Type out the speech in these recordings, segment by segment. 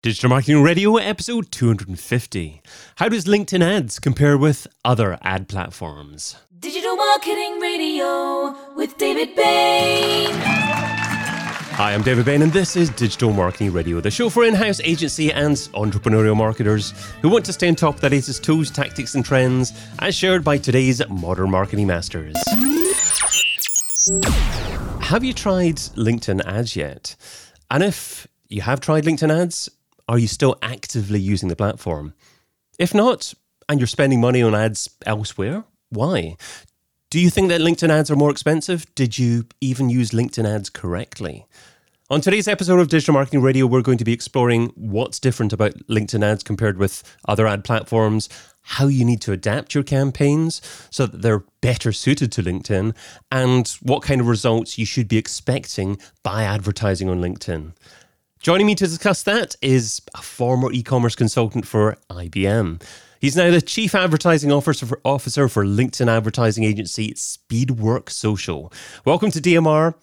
Digital Marketing Radio, episode 250. How does LinkedIn ads compare with other ad platforms? Digital Marketing Radio with David Bain. Hi, I'm David Bain, and this is Digital Marketing Radio, the show for in house agency and entrepreneurial marketers who want to stay on top of the latest tools, tactics, and trends as shared by today's modern marketing masters. Have you tried LinkedIn ads yet? And if you have tried LinkedIn ads, are you still actively using the platform? If not, and you're spending money on ads elsewhere, why? Do you think that LinkedIn ads are more expensive? Did you even use LinkedIn ads correctly? On today's episode of Digital Marketing Radio, we're going to be exploring what's different about LinkedIn ads compared with other ad platforms, how you need to adapt your campaigns so that they're better suited to LinkedIn, and what kind of results you should be expecting by advertising on LinkedIn. Joining me to discuss that is a former e commerce consultant for IBM. He's now the Chief Advertising Officer for, officer for LinkedIn advertising agency Speedwork Social. Welcome to DMR,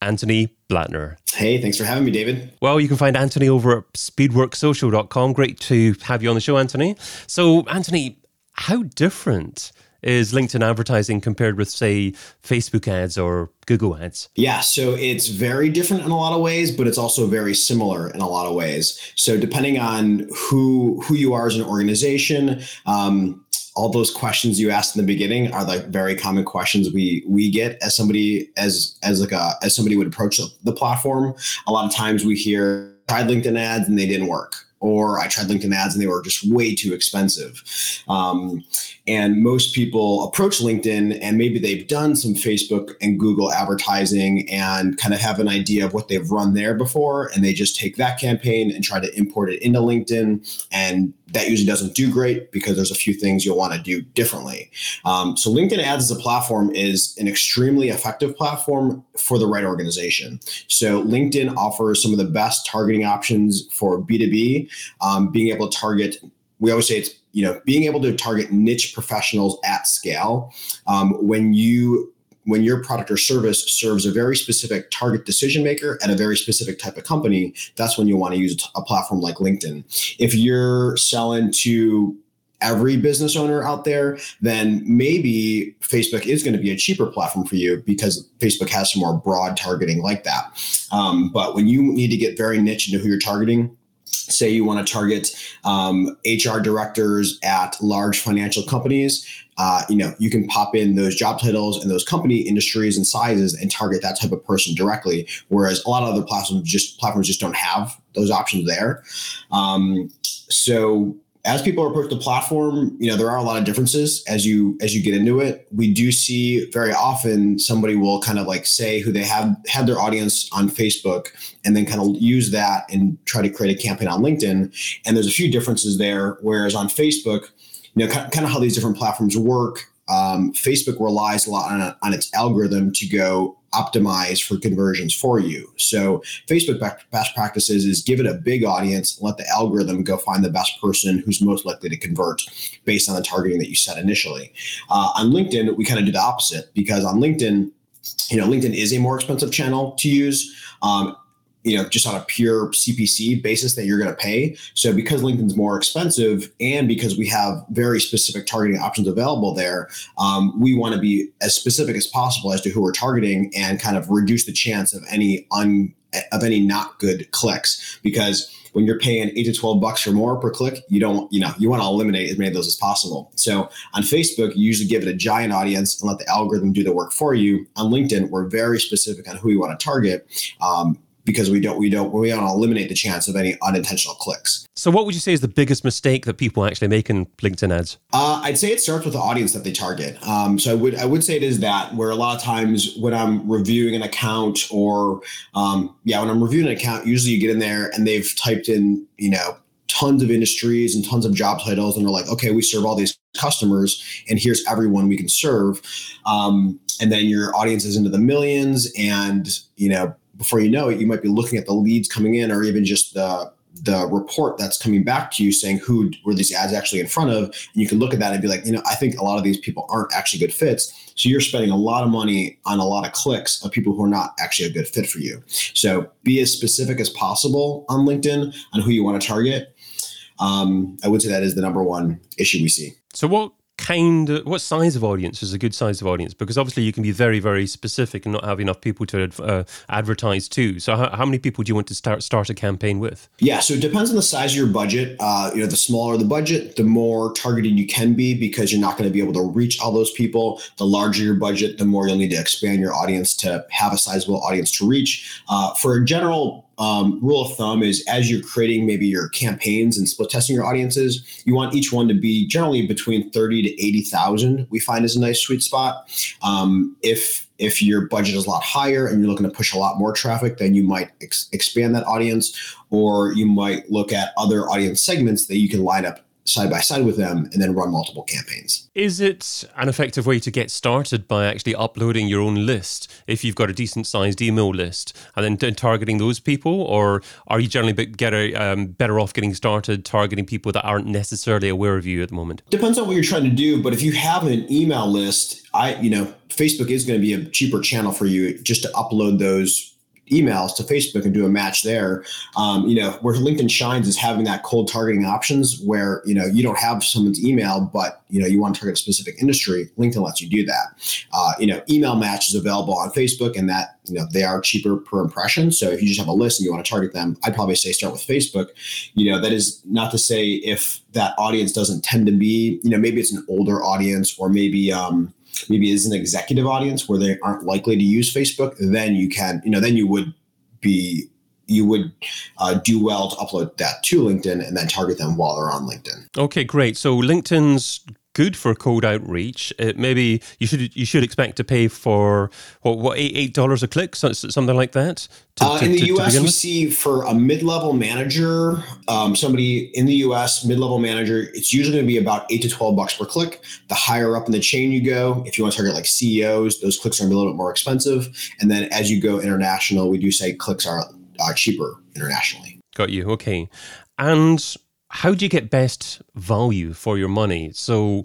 Anthony Blatner. Hey, thanks for having me, David. Well, you can find Anthony over at speedworksocial.com. Great to have you on the show, Anthony. So, Anthony, how different is LinkedIn advertising compared with, say, Facebook ads or Google ads? Yeah, so it's very different in a lot of ways, but it's also very similar in a lot of ways. So depending on who who you are as an organization, um, all those questions you asked in the beginning are like very common questions we we get as somebody as as like a as somebody would approach the platform. A lot of times we hear tried LinkedIn ads and they didn't work or I tried LinkedIn ads and they were just way too expensive. Um, and most people approach LinkedIn and maybe they've done some Facebook and Google advertising and kind of have an idea of what they've run there before. And they just take that campaign and try to import it into LinkedIn. And that usually doesn't do great because there's a few things you'll want to do differently. Um, so LinkedIn ads as a platform is an extremely effective platform for the right organization. So LinkedIn offers some of the best targeting options for B2B, um, being able to target we always say it's you know being able to target niche professionals at scale um, when you when your product or service serves a very specific target decision maker at a very specific type of company that's when you want to use a platform like linkedin if you're selling to every business owner out there, then maybe Facebook is going to be a cheaper platform for you because Facebook has some more broad targeting like that. Um, but when you need to get very niche into who you're targeting, say you want to target um, HR directors at large financial companies, uh, you know, you can pop in those job titles and those company industries and sizes and target that type of person directly. Whereas a lot of other platforms just platforms just don't have those options there. Um, so as people approach the platform, you know, there are a lot of differences as you as you get into it. We do see very often somebody will kind of like say who they have had their audience on Facebook and then kind of use that and try to create a campaign on LinkedIn. And there's a few differences there. Whereas on Facebook, you know, kind of how these different platforms work. Um, Facebook relies a lot on, on its algorithm to go optimize for conversions for you. So Facebook best practices is give it a big audience, let the algorithm go find the best person who's most likely to convert based on the targeting that you set initially. Uh, on LinkedIn, we kind of do the opposite because on LinkedIn, you know, LinkedIn is a more expensive channel to use. Um, you know, just on a pure CPC basis that you're going to pay. So because LinkedIn's more expensive and because we have very specific targeting options available there, um, we want to be as specific as possible as to who we're targeting and kind of reduce the chance of any un of any not good clicks because when you're paying eight to 12 bucks or more per click, you don't, you know, you want to eliminate as many of those as possible. So on Facebook, you usually give it a giant audience and let the algorithm do the work for you. On LinkedIn, we're very specific on who we want to target. Um, because we don't we don't we want to eliminate the chance of any unintentional clicks. So, what would you say is the biggest mistake that people actually make in LinkedIn ads? Uh, I'd say it starts with the audience that they target. Um, so, I would I would say it is that where a lot of times when I'm reviewing an account or um, yeah, when I'm reviewing an account, usually you get in there and they've typed in you know tons of industries and tons of job titles and they're like okay we serve all these customers and here's everyone we can serve um, and then your audience is into the millions and you know before you know it, you might be looking at the leads coming in or even just the the report that's coming back to you saying who were these ads actually in front of, and you can look at that and be like, you know, I think a lot of these people aren't actually good fits. So you're spending a lot of money on a lot of clicks of people who are not actually a good fit for you. So be as specific as possible on LinkedIn on who you want to target. Um, I would say that is the number one issue we see. So what kind of, what size of audience is a good size of audience? Because obviously you can be very, very specific and not have enough people to uh, advertise to. So how, how, many people do you want to start start a campaign with? Yeah, so it depends on the size of your budget. Uh, you know, the smaller the budget, the more targeted you can be because you're not going to be able to reach all those people. The larger your budget, the more you'll need to expand your audience to have a sizable audience to reach. Uh, for a general um, rule of thumb is as you're creating maybe your campaigns and split testing your audiences, you want each one to be generally between 30 to 80,000. We find is a nice sweet spot. Um, if if your budget is a lot higher and you're looking to push a lot more traffic, then you might ex- expand that audience, or you might look at other audience segments that you can line up side by side with them and then run multiple campaigns. Is it an effective way to get started by actually uploading your own list if you've got a decent sized email list and then targeting those people? Or are you generally get a, um, better off getting started targeting people that aren't necessarily aware of you at the moment? Depends on what you're trying to do. But if you have an email list, I, you know, Facebook is going to be a cheaper channel for you just to upload those emails to Facebook and do a match there. Um, you know, where LinkedIn shines is having that cold targeting options where, you know, you don't have someone's email, but, you know, you want to target a specific industry. LinkedIn lets you do that. Uh, you know, email match is available on Facebook and that, you know, they are cheaper per impression. So if you just have a list and you want to target them, I'd probably say start with Facebook. You know, that is not to say if that audience doesn't tend to be, you know, maybe it's an older audience or maybe, um, maybe is an executive audience where they aren't likely to use Facebook, then you can, you know, then you would be you would uh, do well to upload that to LinkedIn and then target them while they're on LinkedIn. Okay, great. So LinkedIn's good for cold outreach. It maybe you should you should expect to pay for what what eight eight dollars a click, something like that. To, uh, to, in the to, U.S., we see for a mid level manager, um, somebody in the U.S. mid level manager, it's usually going to be about eight to twelve bucks per click. The higher up in the chain you go, if you want to target like CEOs, those clicks are a little bit more expensive. And then as you go international, we do say clicks are uh, cheaper internationally. Got you. Okay, and how do you get best value for your money? So,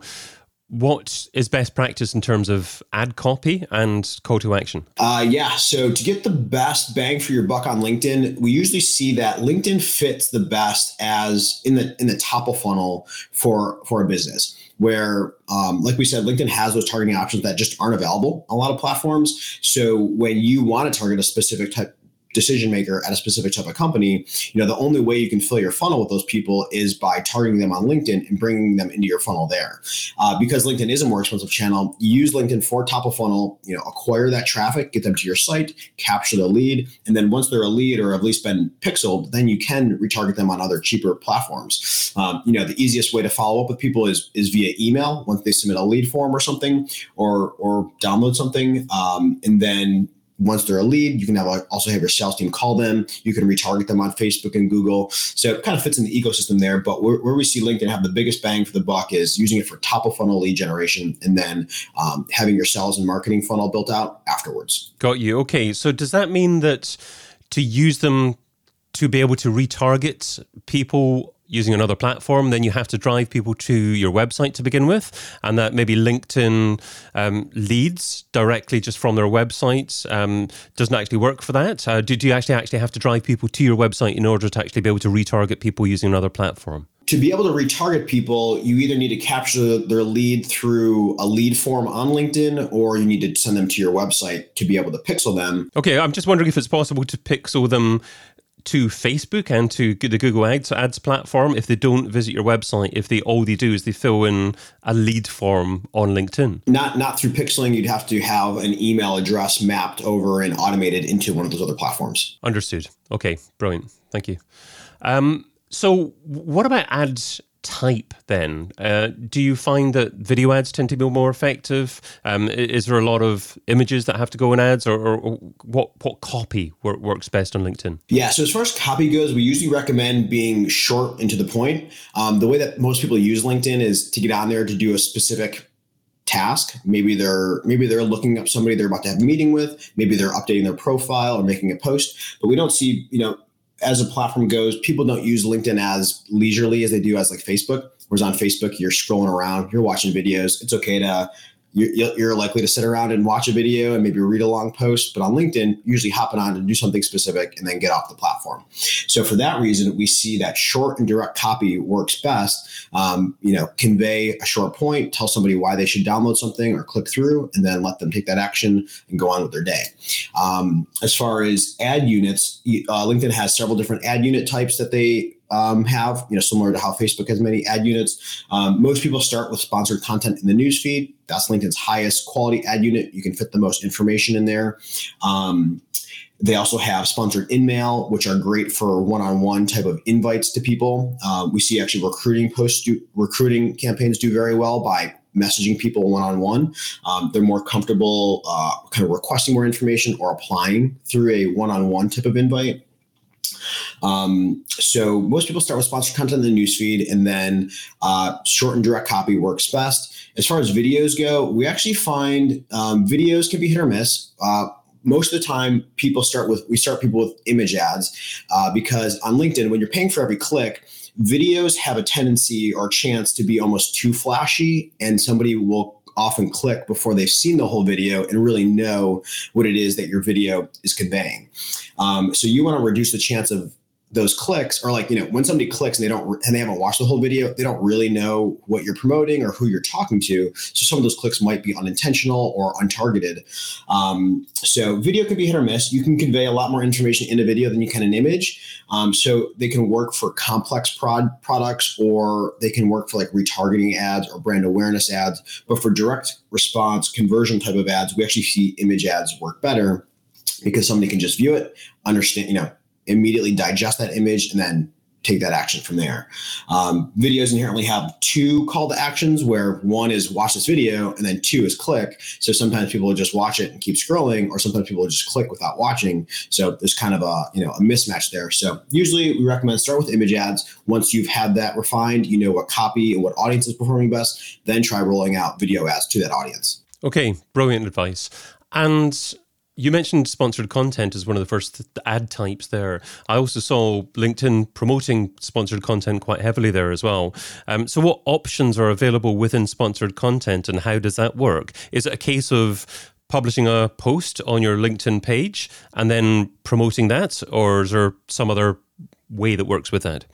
what is best practice in terms of ad copy and call to action? Uh, yeah. So to get the best bang for your buck on LinkedIn, we usually see that LinkedIn fits the best as in the in the top of funnel for for a business. Where, um, like we said, LinkedIn has those targeting options that just aren't available on a lot of platforms. So when you want to target a specific type decision maker at a specific type of company, you know, the only way you can fill your funnel with those people is by targeting them on LinkedIn and bringing them into your funnel there. Uh, because LinkedIn is a more expensive channel, use LinkedIn for top of funnel, you know, acquire that traffic, get them to your site, capture the lead, and then once they're a lead or at least been pixeled, then you can retarget them on other cheaper platforms. Um, you know, the easiest way to follow up with people is is via email once they submit a lead form or something, or or download something, um, and then once they're a lead, you can have also have your sales team call them. You can retarget them on Facebook and Google. So it kind of fits in the ecosystem there. But where, where we see LinkedIn have the biggest bang for the buck is using it for top of funnel lead generation and then um, having your sales and marketing funnel built out afterwards. Got you. Okay. So does that mean that to use them to be able to retarget people using another platform, then you have to drive people to your website to begin with, and that maybe LinkedIn um, leads directly just from their website um, doesn't actually work for that. Uh, do, do you actually actually have to drive people to your website in order to actually be able to retarget people using another platform? to be able to retarget people, you either need to capture their lead through a lead form on LinkedIn or you need to send them to your website to be able to pixel them. Okay, I'm just wondering if it's possible to pixel them to Facebook and to the Google Ads ads platform if they don't visit your website. If they all they do is they fill in a lead form on LinkedIn. Not not through pixeling. You'd have to have an email address mapped over and automated into one of those other platforms. Understood. Okay, brilliant. Thank you. Um, so, what about ads type then? Uh, do you find that video ads tend to be more effective? Um, is there a lot of images that have to go in ads, or, or, what what copy work, works best on LinkedIn? Yeah, so as far as copy goes, we usually recommend being short and to the point. Um, the way that most people use LinkedIn is to get on there to do a specific task maybe they're maybe they're looking up somebody they're about to have a meeting with maybe they're updating their profile or making a post but we don't see you know as a platform goes, people don't use LinkedIn as leisurely as they do as like Facebook. Whereas on Facebook, you're scrolling around, you're watching videos. It's okay to you're, likely to sit around and watch a video and maybe read a long post. But on LinkedIn, usually hopping on to do something specific and then get off the platform. So for that reason, we see that short and direct copy works best. Um, you know, convey a short point, tell somebody why they should download something or click through, and then let them take that action and go on with their day. Um, as far as ad units, uh, LinkedIn has several different ad unit types that they um, have, you know, similar to how Facebook has many ad units. Um, most people start with sponsored content in the newsfeed. That's LinkedIn's highest quality ad unit. You can fit the most information in there. Um, they also have sponsored InMail, which are great for one-on-one type of invites to people. Um, we see actually recruiting posts, do, recruiting campaigns do very well by messaging people one-on-one. Um, they're more comfortable uh, kind of requesting more information or applying through a one-on-one type of invite. Um, so most people start with sponsored content in the newsfeed, and then uh, short and direct copy works best. As far as videos go, we actually find um, videos can be hit or miss. Uh, most of the time, people start with we start people with image ads uh, because on LinkedIn, when you're paying for every click, videos have a tendency or chance to be almost too flashy, and somebody will often click before they've seen the whole video and really know what it is that your video is conveying. Um, so you want to reduce the chance of those clicks are like you know when somebody clicks and they don't and they haven't watched the whole video they don't really know what you're promoting or who you're talking to. So some of those clicks might be unintentional or untargeted. Um, so video can be hit or miss. You can convey a lot more information in a video than you can an image. Um, so they can work for complex prod products or they can work for like retargeting ads or brand awareness ads. But for direct response conversion type of ads we actually see image ads work better because somebody can just view it understand you know immediately digest that image and then take that action from there. Um, videos inherently have two call to actions where one is watch this video and then two is click. So sometimes people will just watch it and keep scrolling, or sometimes people will just click without watching. So there's kind of a you know a mismatch there. So usually we recommend start with image ads. Once you've had that refined, you know what copy and what audience is performing best, then try rolling out video ads to that audience. Okay, brilliant advice. And you mentioned sponsored content as one of the first ad types there. I also saw LinkedIn promoting sponsored content quite heavily there as well. Um, so, what options are available within sponsored content and how does that work? Is it a case of publishing a post on your LinkedIn page and then promoting that, or is there some other way that works with that?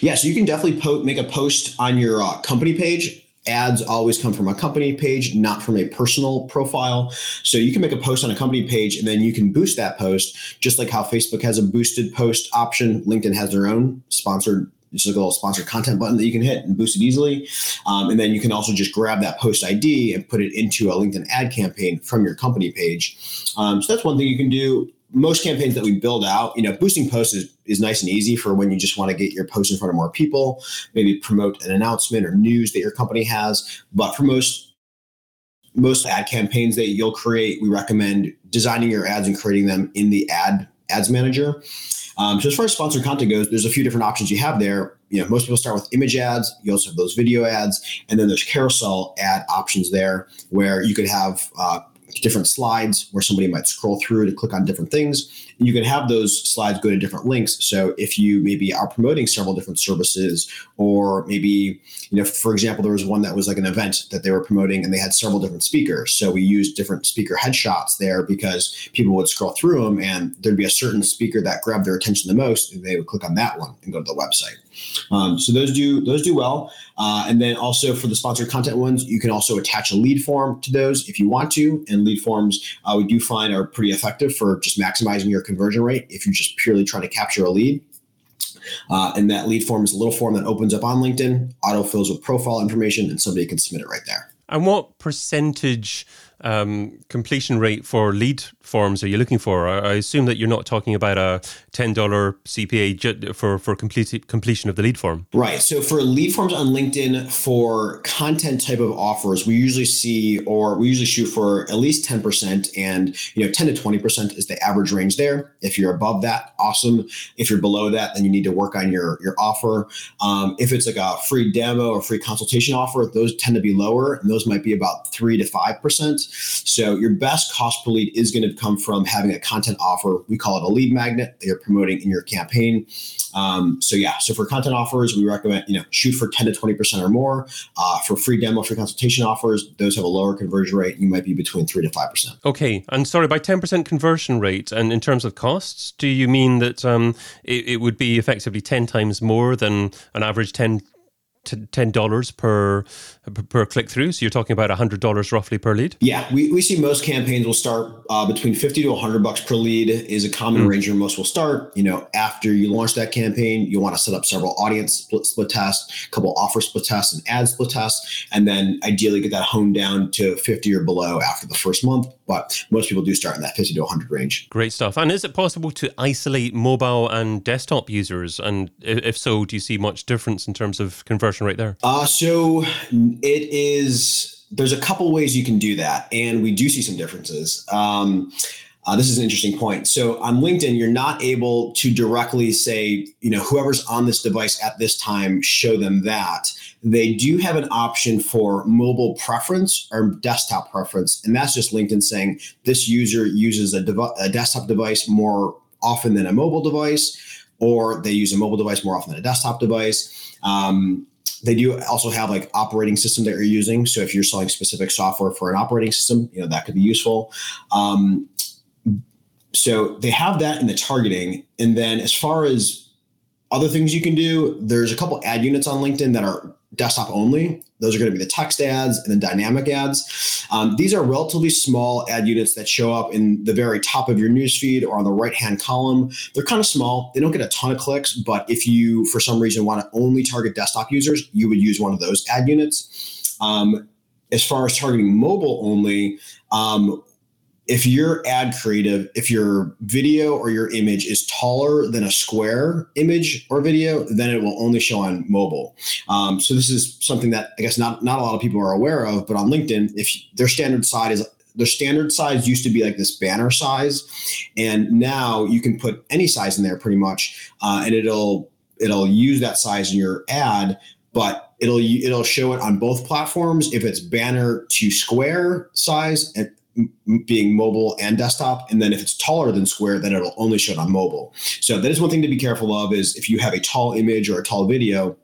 Yeah, so you can definitely po- make a post on your uh, company page ads always come from a company page, not from a personal profile. So you can make a post on a company page and then you can boost that post, just like how Facebook has a boosted post option. LinkedIn has their own sponsored just like a little sponsored content button that you can hit and boost it easily. Um, and then you can also just grab that post ID and put it into a LinkedIn ad campaign from your company page. Um, so that's one thing you can do most campaigns that we build out, you know, boosting posts is, is nice and easy for when you just want to get your post in front of more people, maybe promote an announcement or news that your company has. But for most most ad campaigns that you'll create, we recommend designing your ads and creating them in the ad ads manager. Um, so as far as sponsored content goes, there's a few different options you have there. You know, most people start with image ads. You also have those video ads, and then there's carousel ad options there, where you could have uh, different slides where somebody might scroll through to click on different things. You can have those slides go to different links. So if you maybe are promoting several different services, or maybe, you know, for example, there was one that was like an event that they were promoting and they had several different speakers. So we used different speaker headshots there because people would scroll through them and there'd be a certain speaker that grabbed their attention the most. And they would click on that one and go to the website. Um, so those do those do well. Uh, and then also for the sponsored content ones, you can also attach a lead form to those if you want to. And lead forms uh, we do find are pretty effective for just maximizing your conversion rate if you're just purely trying to capture a lead. Uh, and that lead form is a little form that opens up on LinkedIn, auto fills with profile information, and somebody can submit it right there. And what percentage um, completion rate for lead forms are you looking for? I assume that you're not talking about a ten dollar CPA for for complete, completion of the lead form. Right. So for lead forms on LinkedIn for content type of offers, we usually see or we usually shoot for at least ten percent, and you know ten to twenty percent is the average range there. If you're above that, awesome. If you're below that, then you need to work on your your offer. Um, if it's like a free demo or free consultation offer, those tend to be lower, and those might be about three to five percent. So your best cost per lead is going to come from having a content offer. We call it a lead magnet that you're promoting in your campaign. Um, so yeah, so for content offers, we recommend you know shoot for 10 to 20 percent or more. Uh, for free demo, free consultation offers, those have a lower conversion rate. You might be between three to five percent. Okay, and sorry, by 10% conversion rate, and in terms of costs, do you mean that um, it, it would be effectively 10 times more than an average 10 to ten dollars per per click through. So you're talking about hundred dollars roughly per lead. Yeah, we, we see most campaigns will start uh, between fifty to hundred bucks per lead is a common mm. range where most will start. You know, after you launch that campaign, you want to set up several audience split, split tests, a couple offer split tests, and ad split tests, and then ideally get that honed down to fifty or below after the first month. But most people do start in that fifty to hundred range. Great stuff. And is it possible to isolate mobile and desktop users? And if so, do you see much difference in terms of conversion rate there? Uh, so it is there's a couple ways you can do that, and we do see some differences. Um, uh, this is an interesting point. So on LinkedIn, you're not able to directly say, you know, whoever's on this device at this time, show them that. They do have an option for mobile preference or desktop preference, and that's just LinkedIn saying this user uses a, dev- a desktop device more often than a mobile device, or they use a mobile device more often than a desktop device. Um, they do also have like operating system that you're using. So if you're selling specific software for an operating system, you know that could be useful. Um, so they have that in the targeting, and then as far as other things you can do, there's a couple ad units on LinkedIn that are desktop only. Those are going to be the text ads and the dynamic ads. Um, these are relatively small ad units that show up in the very top of your newsfeed or on the right hand column. They're kind of small. They don't get a ton of clicks, but if you, for some reason, want to only target desktop users, you would use one of those ad units. Um, as far as targeting mobile only, um, if your ad creative, if your video or your image is taller than a square image or video, then it will only show on mobile. Um, so this is something that I guess not not a lot of people are aware of, but on LinkedIn, if their standard size is their standard size used to be like this banner size, and now you can put any size in there pretty much, uh, and it'll it'll use that size in your ad, but it'll it'll show it on both platforms if it's banner to square size and being mobile and desktop. And then if it's taller than square, then it'll only show it on mobile. So that is one thing to be careful of is if you have a tall image or a tall video,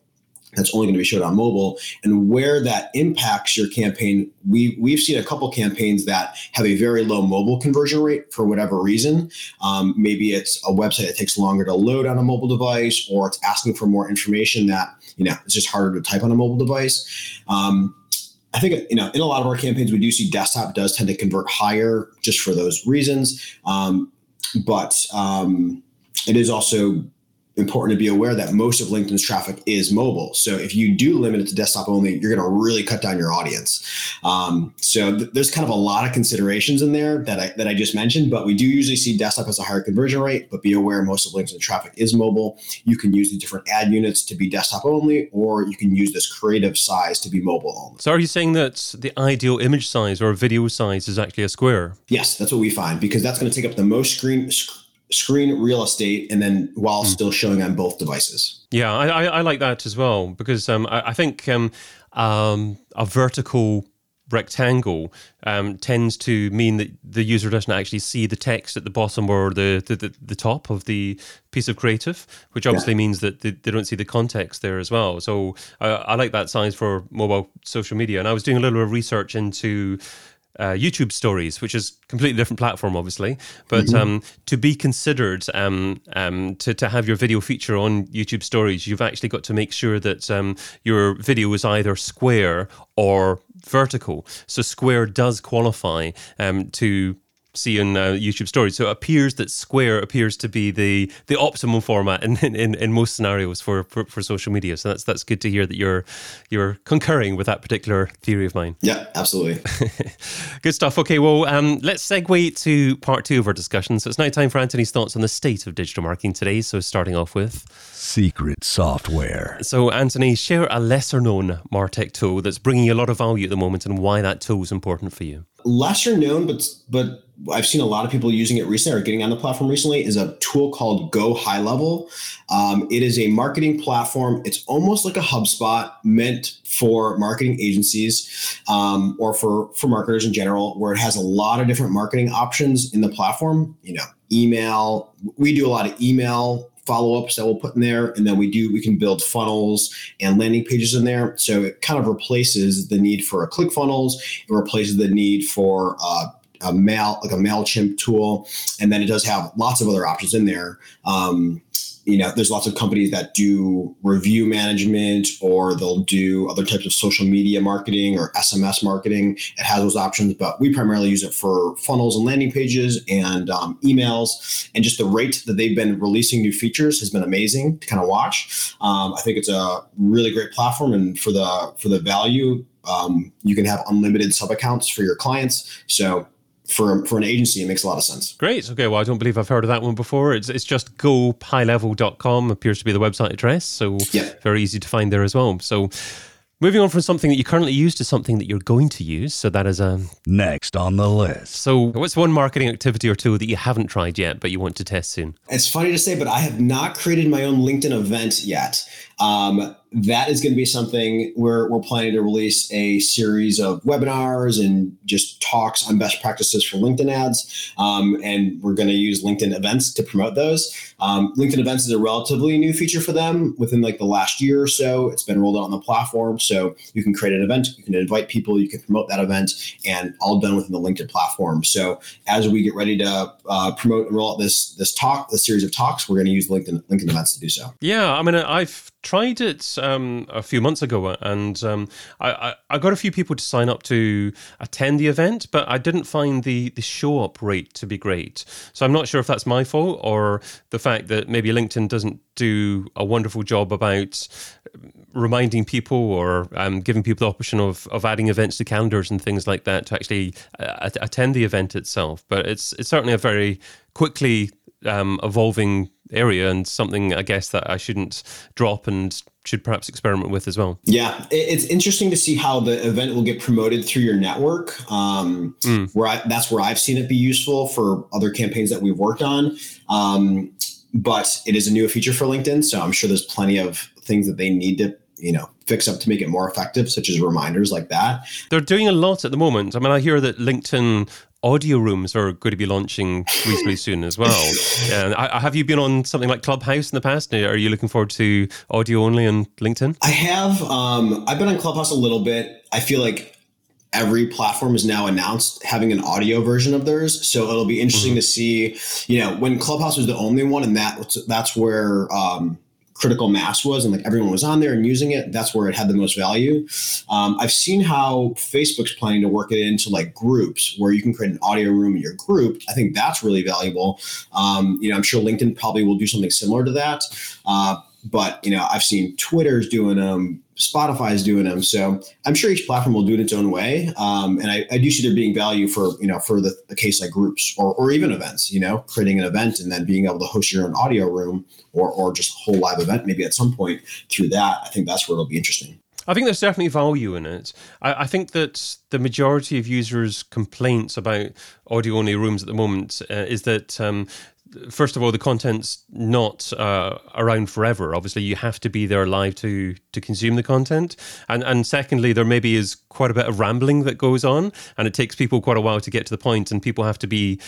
that's only going to be showed on mobile and where that impacts your campaign we we've seen a couple campaigns that have a very low mobile conversion rate for whatever reason um, maybe it's a website that takes longer to load on a mobile device or it's asking for more information that you know it's just harder to type on a mobile device um, I think you know in a lot of our campaigns we do see desktop does tend to convert higher just for those reasons, um, but um, it is also important to be aware that most of LinkedIn's traffic is mobile. So if you do limit it to desktop only, you're going to really cut down your audience. Um, so th- there's kind of a lot of considerations in there that I that I just mentioned, but we do usually see desktop as a higher conversion rate. But be aware most of LinkedIn traffic is mobile. You can use the different ad units to be desktop only, or you can use this creative size to be mobile only. So are you saying that the ideal image size or video size is actually a square? Yes, that's what we find because that's going to take up the most screen. Sc- screen real estate and then while mm. still showing on both devices. Yeah, I, I, I like that as well because um, I, I, think um, um, a vertical rectangle um, tends to mean that the user doesn't actually see the text at the bottom or the the, the, the top of the piece of creative, which obviously yeah. means that they, they, don't see the context there as well. So I like that size for mobile social media. And I was doing a little bit of research into uh, YouTube Stories, which is completely different platform, obviously, but mm-hmm. um, to be considered um, um, to to have your video feature on YouTube Stories, you've actually got to make sure that um, your video is either square or vertical. So square does qualify um, to see on uh, YouTube stories. So it appears that Square appears to be the the optimum format in in, in most scenarios for, for, for social media. So that's that's good to hear that you're you're concurring with that particular theory of mine. Yeah, absolutely. good stuff. Okay, well, um, let's segue to part two of our discussion. So it's now time for Anthony's thoughts on the state of digital marketing today. So starting off with secret software. So Anthony, share a lesser known Martech tool that's bringing you a lot of value at the moment and why that tool is important for you. Lesser known, but but I've seen a lot of people using it recently or getting on the platform recently is a tool called Go High Level. Um, it is a marketing platform. It's almost like a HubSpot meant for marketing agencies um, or for for marketers in general, where it has a lot of different marketing options in the platform. You know, email. We do a lot of email follow-ups that we'll put in there and then we do we can build funnels and landing pages in there so it kind of replaces the need for a ClickFunnels it replaces the need for uh, a mail like a Mailchimp tool, and then it does have lots of other options in there. Um, you know, there's lots of companies that do review management or they'll do other types of social media marketing or SMS marketing. It has those options, but we primarily use it for funnels and landing pages and um, emails. And just the rate that they've been releasing new features has been amazing to kind of watch. Um, I think it's a really great platform, and for the for the value, um, you can have unlimited sub accounts for your clients. So for for an agency, it makes a lot of sense. Great. Okay. Well, I don't believe I've heard of that one before. It's it's just gohighlevel.com appears to be the website address. So Yep. very easy to find there as well. So moving on from something that you currently use to something that you're going to use. So that is a Next on the list. so what's one marketing activity or two that you haven't tried yet but you want to test soon? It's funny to say, but I have not created my own LinkedIn event yet. Um, that is going to be something where we're planning to release a series of webinars and just talks on best practices for LinkedIn ads. Um, and we're going to use LinkedIn events to promote those. Um, LinkedIn events is a relatively new feature for them within like the last year or so. It's been rolled out on the platform. So you can create an event, you can invite people, you can promote that event, and all done within the LinkedIn platform. So as we get ready to uh, promote and roll out this this talk, this series of talks, we're going to use LinkedIn LinkedIn events to do so. Yeah, I mean, I've tried it um, a few months ago, and um, I, I, got a few people to sign up to attend the event, but I didn't find the the show up rate to be great. So I'm not sure if that's my fault or the fact that maybe LinkedIn doesn't do a wonderful job about reminding people or um, giving people the option of, of adding events to calendars and things like that to actually uh, attend the event itself. But it's it's certainly a very quickly um, evolving area and something I guess that I shouldn't drop and should perhaps experiment with as well. Yeah, it's interesting to see how the event will get promoted through your network. Um, Where I, that's where I've seen it be useful for other campaigns that we've worked on. Um, but it is a new feature for LinkedIn, so I'm sure there's plenty of things that they need to you know fix up to make it more effective, such as reminders like that. They're doing a lot at the moment. I mean, I hear that LinkedIn audio rooms are going to be launching reasonably soon as well. And have you been on something like Clubhouse in the past? Are you looking forward to audio only on LinkedIn? I have. Um, I've been on Clubhouse a little bit. I feel like every platform is now announced having an audio version of theirs, so it'll be interesting to see. You know, when Clubhouse was the only one, and that that's where um, critical mass was, and like everyone was on there and using it. That's where it had the most value. Um, I've seen how Facebook's planning to work it into like groups where you can create an audio room in your group. I think that's really valuable. Um, you know, I'm sure LinkedIn probably will do something similar to that. Uh, but you know, I've seen Twitter's doing them, Spotify's doing them. So I'm sure each platform will do it its own way. Um, and I, I do see there being value for you know for the, case like groups or, or even events. You know, creating an event and then being able to host your own audio room or or just a whole live event maybe at some point through that. I think that's where it'll be interesting. I think there's definitely value in it. I, I think that the majority of users' complaints about audio only rooms at the moment uh, is that. Um, First of all, the content's not uh, around forever. Obviously, you have to be there live to to consume the content, and and secondly, there maybe is quite a bit of rambling that goes on, and it takes people quite a while to get to the point, and people have to be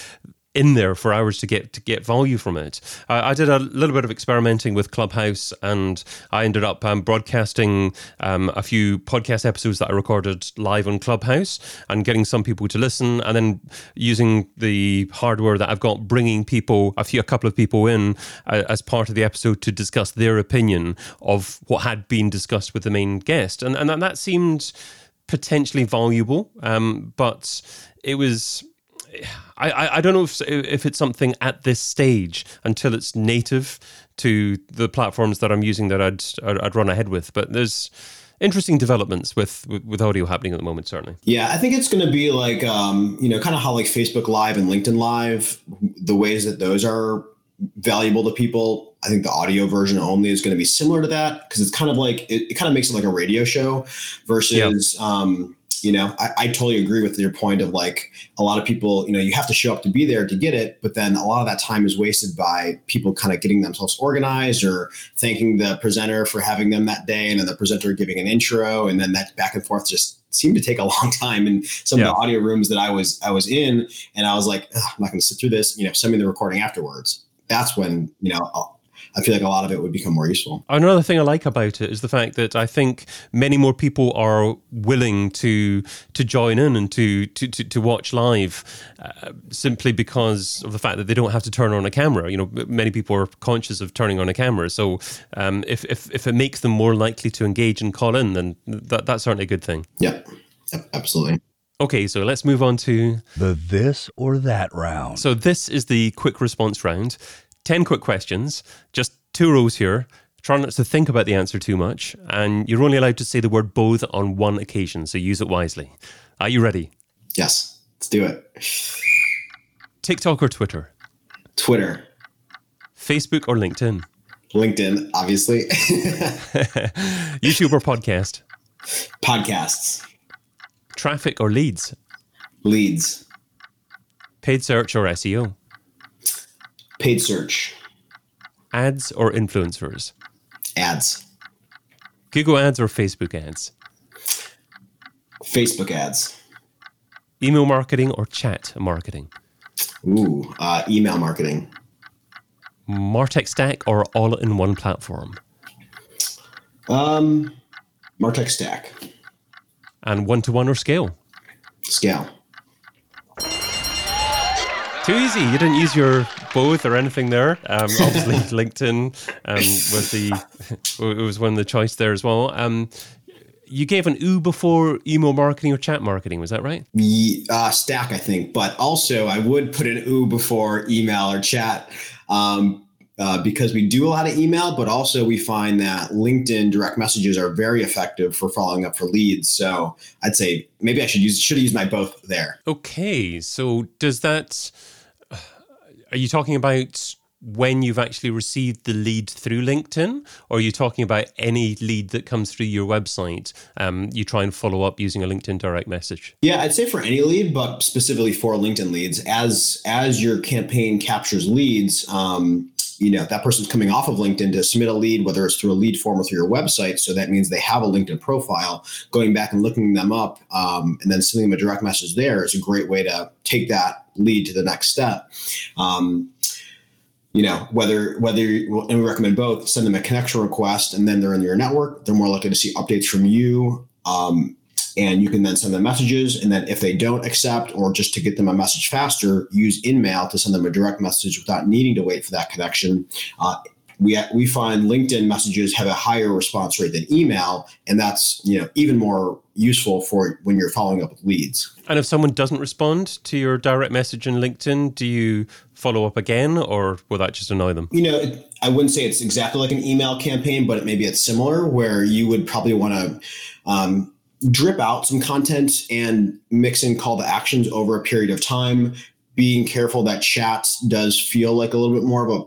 in there for hours to get to get value from it. I did a little bit of experimenting with Clubhouse, and I ended up um, broadcasting um, a few podcast episodes that I recorded live on Clubhouse, and getting some people to listen, and then using the hardware that I've got, bringing people a few a couple of people in uh, as part of the episode to discuss their opinion of what had been discussed with the main guest, and and that seemed potentially valuable, um, but it was. I, I, don't know if, if it's something at this stage until it's native to the platforms that I'm using that I'd I'd, run ahead with. But there's interesting developments with, with with audio happening at the moment. Certainly. Yeah, I think it's going to be like um, you know, kind of how like Facebook Live and LinkedIn Live, the ways that those are valuable to people. I think the audio version only is going to be similar to that because it's kind of like it, it kind of makes it like a radio show versus um, you know, I, I, totally agree with your point of like a lot of people, you know, you have to show up to be there to get it, but then a lot of that time is wasted by people kind of getting themselves organized or thanking the presenter for having them that day, and then the presenter giving an intro, and then that back and forth just seemed to take a long time in some yeah. of the audio rooms that I was I was in, and I was like, I'm not going to sit through this. You know, send me the recording afterwards. That's when you know I'll, I feel like a lot of it would become more useful. Another thing I like about it is the fact that I think many more people are willing to to join in and to to to, to watch live, uh, simply because of the fact that they don't have to turn on a camera. You know, many people are conscious of turning on a camera, so um, if if if it makes them more likely to engage and call in, then that that's certainly a good thing. Yeah, absolutely. Okay, so let's move on to the this or that round. So this is the quick response round. 10 quick questions, just two rows here. Try not to think about the answer too much, and you're only allowed to say the word both on one occasion, so use it wisely. Are you ready? Yes, let's do it. TikTok or Twitter? Twitter. Facebook or LinkedIn? LinkedIn, obviously. YouTube or podcast? Podcasts. Traffic or leads? Leads. Paid search or SEO? Paid search. Ads or influencers? Ads. Google ads or Facebook ads? Facebook ads. Email marketing or chat marketing? Ooh, uh, email marketing. Martech stack or all in one platform? Um, Martech stack. And one to one or scale? Scale. Too easy. You didn't use your both or anything there. Um, obviously, LinkedIn um, was the it was one of the choice there as well. Um, you gave an oo before email marketing or chat marketing. Was that right? Uh, stack, I think. But also, I would put an oo before email or chat. Um, uh, because we do a lot of email, but also we find that LinkedIn direct messages are very effective for following up for leads. So I'd say maybe I should use should have used my both there. Okay, so does that are you talking about when you've actually received the lead through LinkedIn, or are you talking about any lead that comes through your website? Um, you try and follow up using a LinkedIn direct message. Yeah, I'd say for any lead, but specifically for LinkedIn leads, as as your campaign captures leads, um, you know that person's coming off of linkedin to submit a lead whether it's through a lead form or through your website. So that means they have a linkedin profile. Going back and looking them up um, and then sending them a direct message there is a great way to take that lead to the next step. Um, you know whether whether and we recommend both send them a connection request and then they're in your network they're more likely to see updates from you. Um, and you can then send them messages. And then if they don't accept or just to get them a message faster use InMail to send them a direct message without needing to wait for that connection. Uh, we, we find linkedin messages have a higher response rate than email and that's you know even more useful for when you're following up with leads. And if someone doesn't respond to your direct message in linkedin do you follow up again or will that just annoy them? You know it, i wouldn't say it's exactly like an email campaign but maybe it's similar where you would probably want to um, drip out some content and mix in call to actions over a period of time. Being careful that chat does feel like a little bit more of a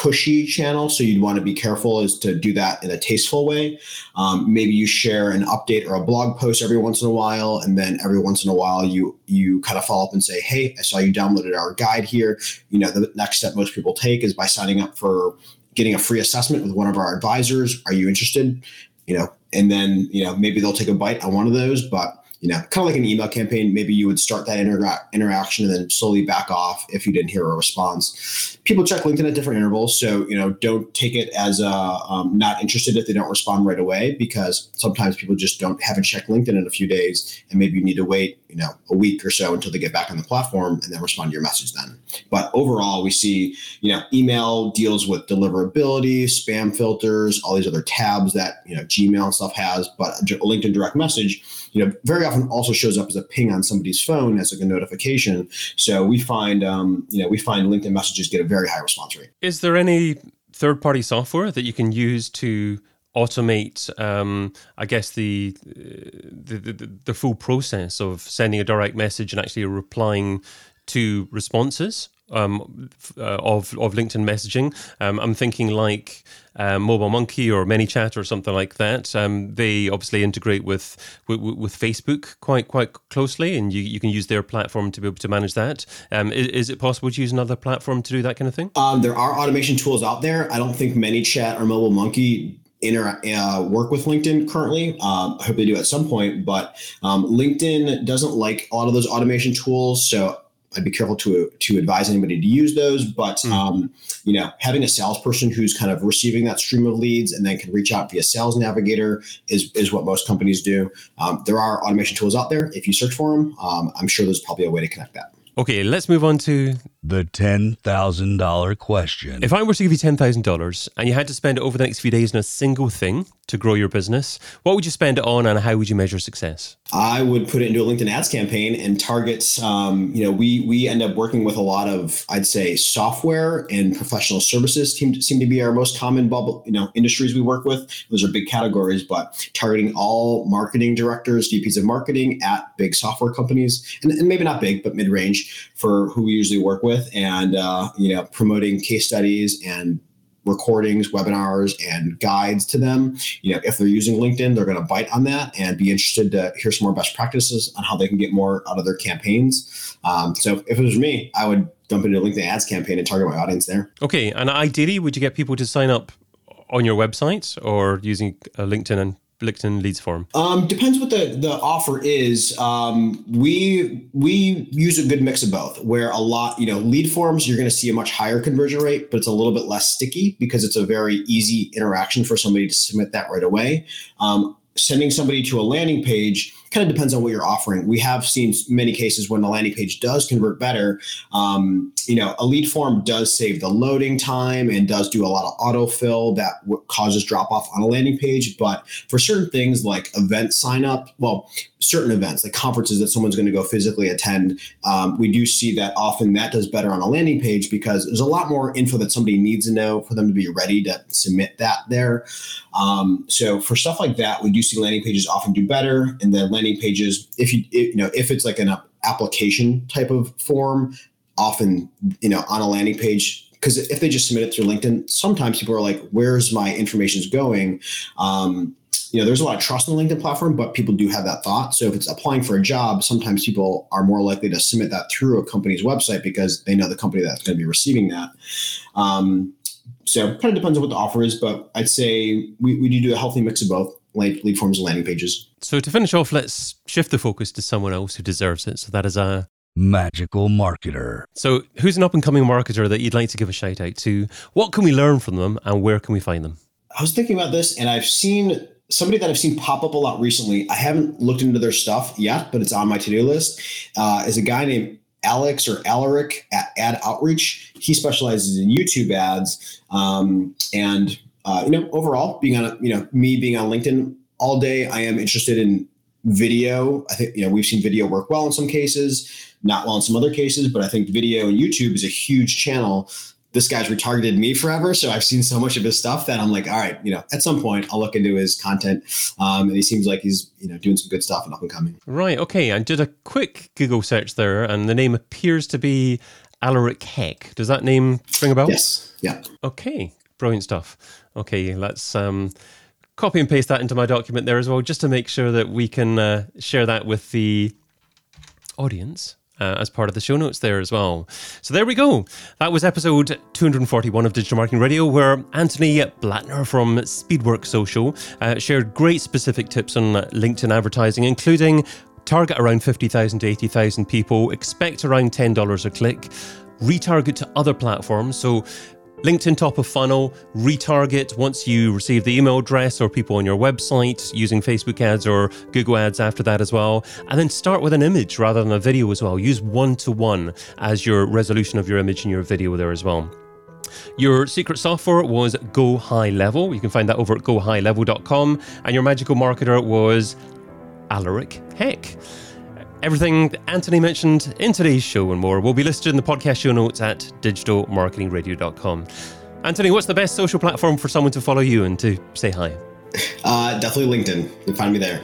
pushy channel so you'd want to be careful is to do that in a tasteful way. Um, maybe you share an update or a blog post every once in a while and then every once in a while you you kind of follow up and say hey i saw you downloaded our guide here. You know the next step most people take is by signing up for getting a free assessment with one of our advisors. Are you interested you know and then you know maybe they'll take a bite on one of those but you know, kind of like an email campaign, maybe you would start that inter- interaction and then slowly back off if you didn't hear a response. People check LinkedIn at different intervals, so you know, don't take it as a um, not interested if they don't respond right away, because sometimes people just don't haven't checked LinkedIn in a few days, and maybe you need to wait, you know, a week or so until they get back on the platform and then respond to your message then. But overall, we see, you know, email deals with deliverability, spam filters, all these other tabs that you know Gmail and stuff has, but LinkedIn direct message you know, very often also shows up as a ping on somebody's phone as like a notification. So we find, um, you know, we find LinkedIn messages get a very high response rate. Is there any third-party software that you can use to automate um, i guess the, the, the the full process of sending a direct message and actually replying to responses um, uh, of of LinkedIn messaging. Um, I'm thinking like uh, Mobile Monkey or ManyChat or something like that. Um, they obviously integrate with, with with Facebook quite quite closely, and you, you can use their platform to be able to manage that. Um, is, is it possible to use another platform to do that kind of thing? Um, there are automation tools out there. I don't think ManyChat or Mobile Monkey inter uh, work with LinkedIn currently. Um, I hope they do at some point, but um, LinkedIn doesn't like a lot of those automation tools. So I'd be careful to to advise anybody to use those. But Mm. um, you know, having a salesperson who's kind of receiving that stream of leads and then can reach out via Sales Navigator is is what most companies do. Um, there are automation tools out there. If you search for them, um, I'm sure there's probably a way to connect that. Okay, let's move on to The $10,000 question. If I were to give you $10,000 and you had to spend it over the next few days on a single thing to grow your business, what would you spend it on and how would you measure success? I would put it into a LinkedIn ads campaign and target. Um, you know, we we end up working with a lot of, I'd say, software and professional services seem seem to be our most common bubble. You know, industries we work with. Those are big categories, but targeting all marketing directors, VPs of marketing at big software companies, and, and maybe not big, but mid range for who we usually work with, and uh, you know, promoting case studies and recordings, webinars, and guides to them. You know, if they're using LinkedIn, they're going to bite on that and be interested to hear some more best practices on how they can get more out of their campaigns. Um, so if it was me, I would dump into a LinkedIn ads campaign and target my audience there. Okay, and ideally, would you get people to sign up on your website or using a LinkedIn and LinkedIn leads form? Um, depends what the the offer is. Um, we we use a good mix of both. Where a lot, you know, lead forms, you're going to see a much higher conversion rate, but it's a little bit less sticky because it's a very easy interaction for somebody to submit that right away. Um, sending somebody to a landing page kind of depends on what you're offering. We have seen many cases when the landing page does convert better. Um, you know, a lead form does save the loading time and does do a lot of autofill that w- causes drop off on a landing page. But for certain things like event sign up, well, certain events like conferences that someone's going to go physically attend, um, we do see that often that does better on a landing page because there's a lot more info that somebody needs to know for them to be ready to submit that there. Um, so for stuff like that, we do see landing pages often do better, and then landing pages, if you you know if it's like an application type of form, often you know on a landing page because if they just submit it through LinkedIn, sometimes people are like, "Where's my information's going?" Um, you know, there's a lot of trust in the LinkedIn platform, but people do have that thought. So if it's applying for a job, sometimes people are more likely to submit that through a company's website because they know the company that's going to be receiving that. Um, so kind of depends on what the offer is, but I'd say we, we do do a healthy mix of both lead, lead forms and landing pages. So to finish off, let's shift the focus to someone else who deserves it. So that is a Magical marketer. so who's an up and coming marketer that you'd like to give a shout out to? What can we learn from them and where can we find them? I was thinking about this, and I've seen somebody that I've seen pop up a lot recently. I haven't looked into their stuff yet, but it's on my to do list. Uh, is a guy named Alex or Aleric at Ad Outreach. He specializes in YouTube ads, um, and uh, you know, overall, being on a, you know me being on LinkedIn all day, I am interested in video. I think you know we've seen video work well in some cases, not well in some other cases, but I think video and YouTube is a huge channel this guy's retargeted me forever. So I've seen so much of his stuff that I'm like, all right, you know, at some point I'll look into his content. Um, and he seems like he's, you know, doing some good stuff and up and coming. Right, okay. I did a quick Google search there and the name appears to be Aleric Heck. Does that name ring a bell? Yes. Yeah. Okay, brilliant stuff. Okay, let's um, copy and paste that into my document there as well, just to make sure that we can uh, share that with the audience. Uh, as part of the show notes there as well. So there we go. That was episode 241 of Digital Marketing Radio, where Anthony Blatner from Speedwork Social uh, shared great specific tips on LinkedIn advertising, including target around 50,000 to 80,000 people, expect around $10 a click, retarget to other platforms. So LinkedIn top of funnel, retarget once you receive the email address or people on your website using Facebook ads or Google ads after that as well. And then start with an image rather than a video as well. Use one to one as your resolution of your image and your video there as well. Your secret software was Go High Level. You can find that over at gohighlevel.com. And your magical marketer was Aleric Heck. Everything that Anthony mentioned in today's show and more will be listed in the podcast show notes at digitalmarketingradio.com. Anthony, what's the best social platform for someone to follow you and to say hi? Uh, definitely LinkedIn. You can find me there.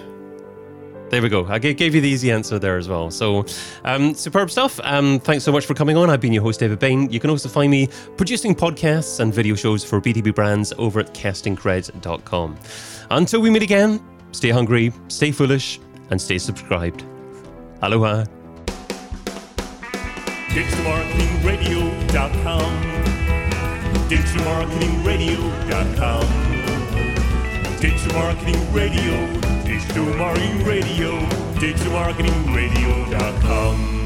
There we go. I gave you the easy answer there as well. So, um, superb stuff. Um, thanks so much for coming on. I've been your host, David Bain. You can also find me producing podcasts and video shows for B2B brands over at castingcred.com. Until we meet again, stay hungry, stay foolish, and stay subscribed. Aloha. DigitalMarketingRadio.com. DigitalMarketingRadio.com. Digital Marketing Radio. Digital Marketing Radio. DigitalMarketingRadio.com.